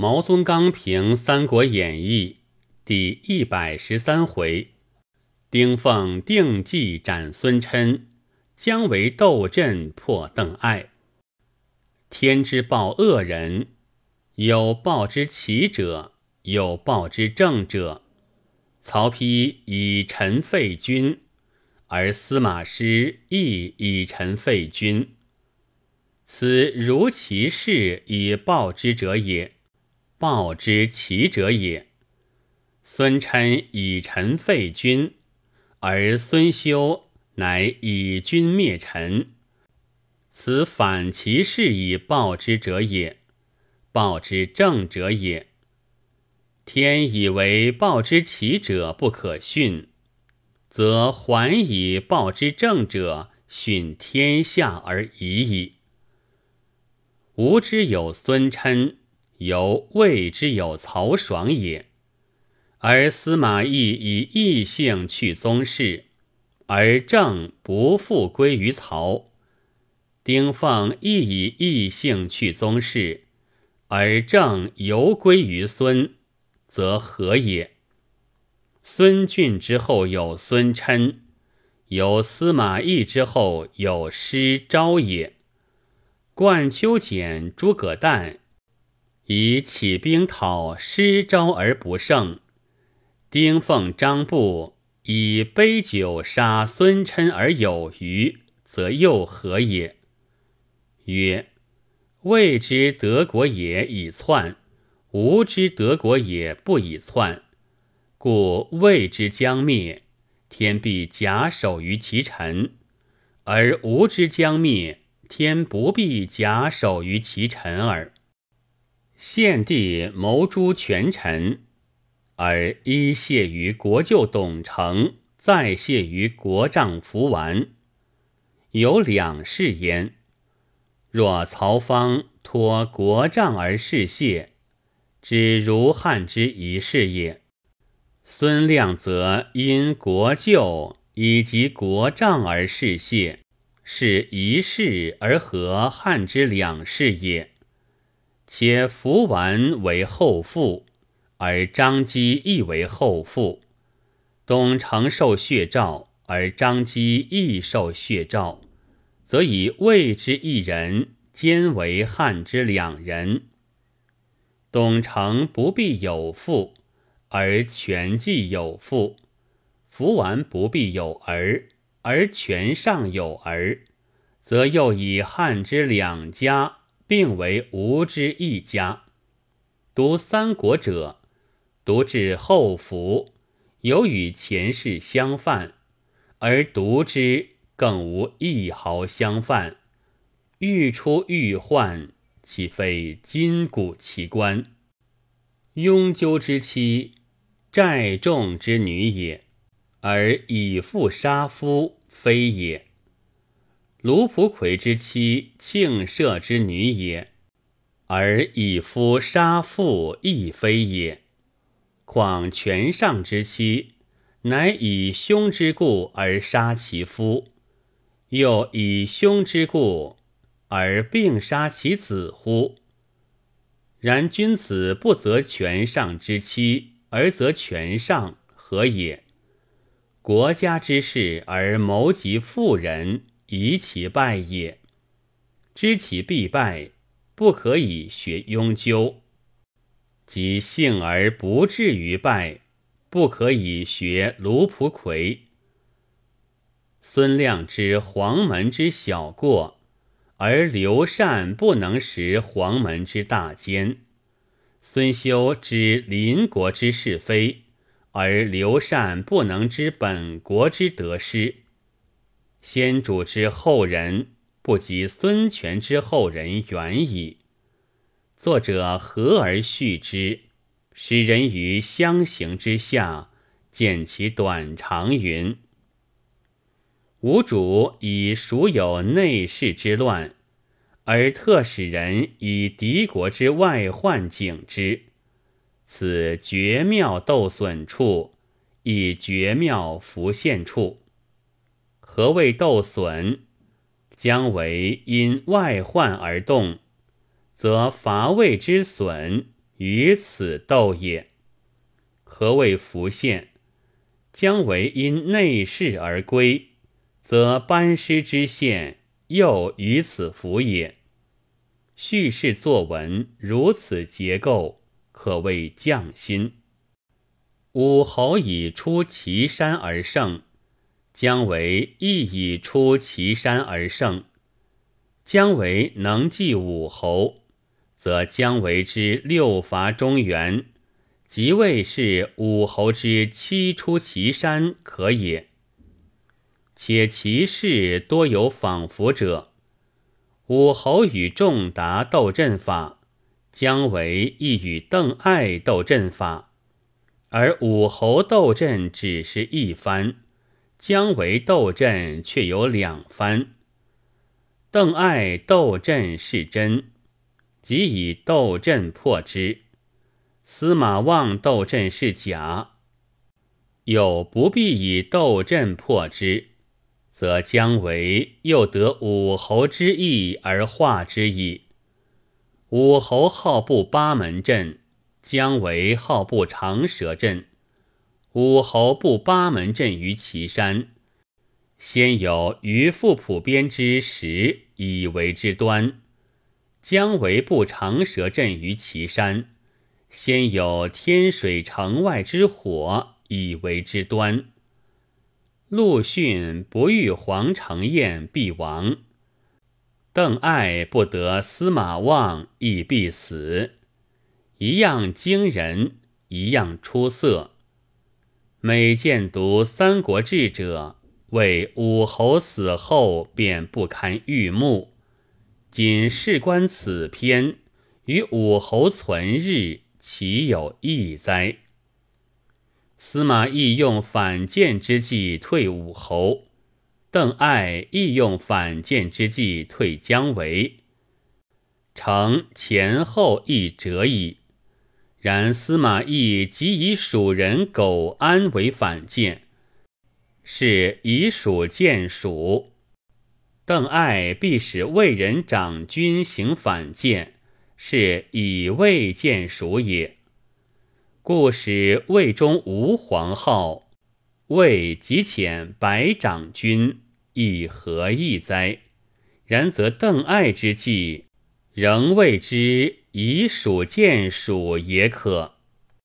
毛宗刚评《三国演义》第一百十三回：丁奉定计斩孙琛，姜维斗阵破邓艾。天之报恶人，有报之奇者，有报之正者。曹丕以臣废君，而司马师亦以臣废君。此如其事以报之者也。报之奇者也。孙琛以臣废君，而孙休乃以君灭臣，此反其事以报之者也，报之正者也。天以为报之奇者不可训，则还以报之正者训天下而已矣。吾之有孙琛。由谓之有曹爽也，而司马懿以异姓去宗室，而正不复归于曹；丁奉亦以异姓去宗室，而正犹归于孙，则何也？孙峻之后有孙琛，有司马懿之后有施昭也。冠秋简、诸葛诞。以起兵讨失招而不胜，丁奉、张布以杯酒杀孙琛而有余，则又何也？曰：谓之德国也以篡，吾之德国也不以篡，故谓之将灭，天必假手于其臣；而吾之将灭，天不必假手于其臣耳。献帝谋诛权臣，而一谢于国舅董承，再谢于国丈福完，有两事焉。若曹芳托国丈而事谢，只如汉之一事也。孙亮则因国舅以及国丈而事谢，是一事而合汉之两事也。且福完为后父，而张基亦为后父；董承受血诏，而张基亦受血诏，则以魏之一人兼为汉之两人。董承不必有父，而权继有父；福完不必有儿，而权上有儿，则又以汉之两家。并为吾之一家。读三国者，读至后福，有与前世相犯，而读之更无一毫相犯。欲出欲患，岂非今古奇观？庸纠之妻，寨众之女也，而以父杀夫，非也。卢蒲葵之妻，庆舍之女也，而以夫杀父，亦非也。况权上之妻，乃以兄之故而杀其夫，又以兄之故而并杀其子乎？然君子不择权上之妻，而择权上，何也？国家之事而谋及妇人。疑其败也，知其必败，不可以学庸纠；即幸而不至于败，不可以学卢蒲葵。孙亮之黄门之小过，而刘禅不能识黄门之大奸；孙休知邻国之是非，而刘禅不能知本国之得失。先主之后人不及孙权之后人远矣。作者和而叙之，使人于相形之下见其短长云。吾主以孰有内侍之乱，而特使人以敌国之外患警之，此绝妙斗损处，以绝妙浮现处。何谓斗损？将为因外患而动，则伐魏之损于此斗也。何谓伏献？将为因内事而归，则班师之献又于此伏也。叙事作文如此结构，可谓匠心。武侯以出祁山而胜，姜维亦以出祁山而胜。姜维能继武侯，则姜维之六伐中原，即谓是武侯之七出祁山可也。且其事多有仿佛者，武侯与仲达斗阵法，姜维亦与邓艾斗阵法，而武侯斗阵只是一番，姜维斗阵却有两番。邓艾斗阵是真，即以斗阵破之；司马望斗阵是假，有不必以斗阵破之，则姜维又得武侯之意而化之矣。武侯好布八门阵，姜维好布长蛇阵。武侯布八门阵于岐山。先有渔父浦边之石以为之端，姜维布长蛇阵于岐山；先有天水城外之火以为之端。陆逊不遇黄承彦必亡，邓艾不得司马望亦必死，一样惊人，一样出色。每见读《三国志》者。为武侯死后便不堪玉目，仅事关此篇，与武侯存日，岂有异哉？司马懿用反间之计退武侯，邓艾亦用反间之计退姜维，成前后一折矣。然司马懿即以蜀人苟安为反间。是以蜀见蜀，邓艾必使魏人长君行反间，是以魏见蜀也。故使魏中无皇后，魏即遣白长君，亦何意哉？然则邓艾之计，仍谓之以蜀见蜀也可。